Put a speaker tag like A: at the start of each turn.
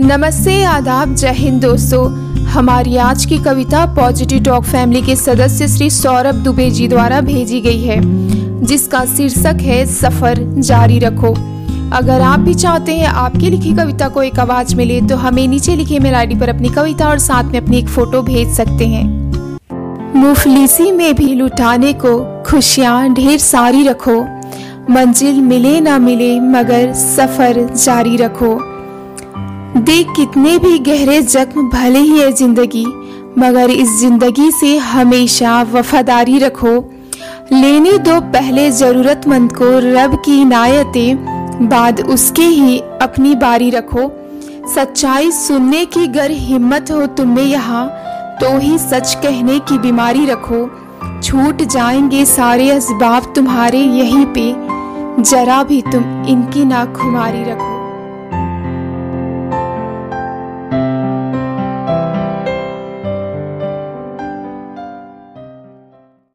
A: नमस्ते, आदाब, जय हिंद दोस्तों। हमारी आज की कविता पॉजिटिव टॉक फैमिली के सदस्य श्री सौरभ दुबे जी द्वारा भेजी गई है, जिसका शीर्षक है, सफ़र जारी रखो। अगर आप भी चाहते हैं आपकी लिखी कविता को एक आवाज़ मिले तो हमें नीचे लिखे मेल आईडी पर अपनी कविता और साथ में अपनी एक फ़ोटो भेज सकते हैं। मुफलिसी में भी लुटाने को खुशियाँ ढेर सारी रखो। मंजिल मिले ना मिले, मगर सफ़र जारी रखो। देख कितने भी गहरे जख्म भले ही है ज़िंदगी, मगर इस ज़िंदगी से हमेशा वफादारी रखो। लेने दो पहले जरूरतमंद को रब की इनायतें बाद उसके ही अपनी बारी रखो। सच्चाई सुनने की गर हिम्मत हो तुम्हें यहाँ तो ही सच कहने की बीमारी रखो। छूट जाएँगे सारे असबाब तुम्हारे यहीं पे, जरा भी तुम इनकी ना खुमारी रखो।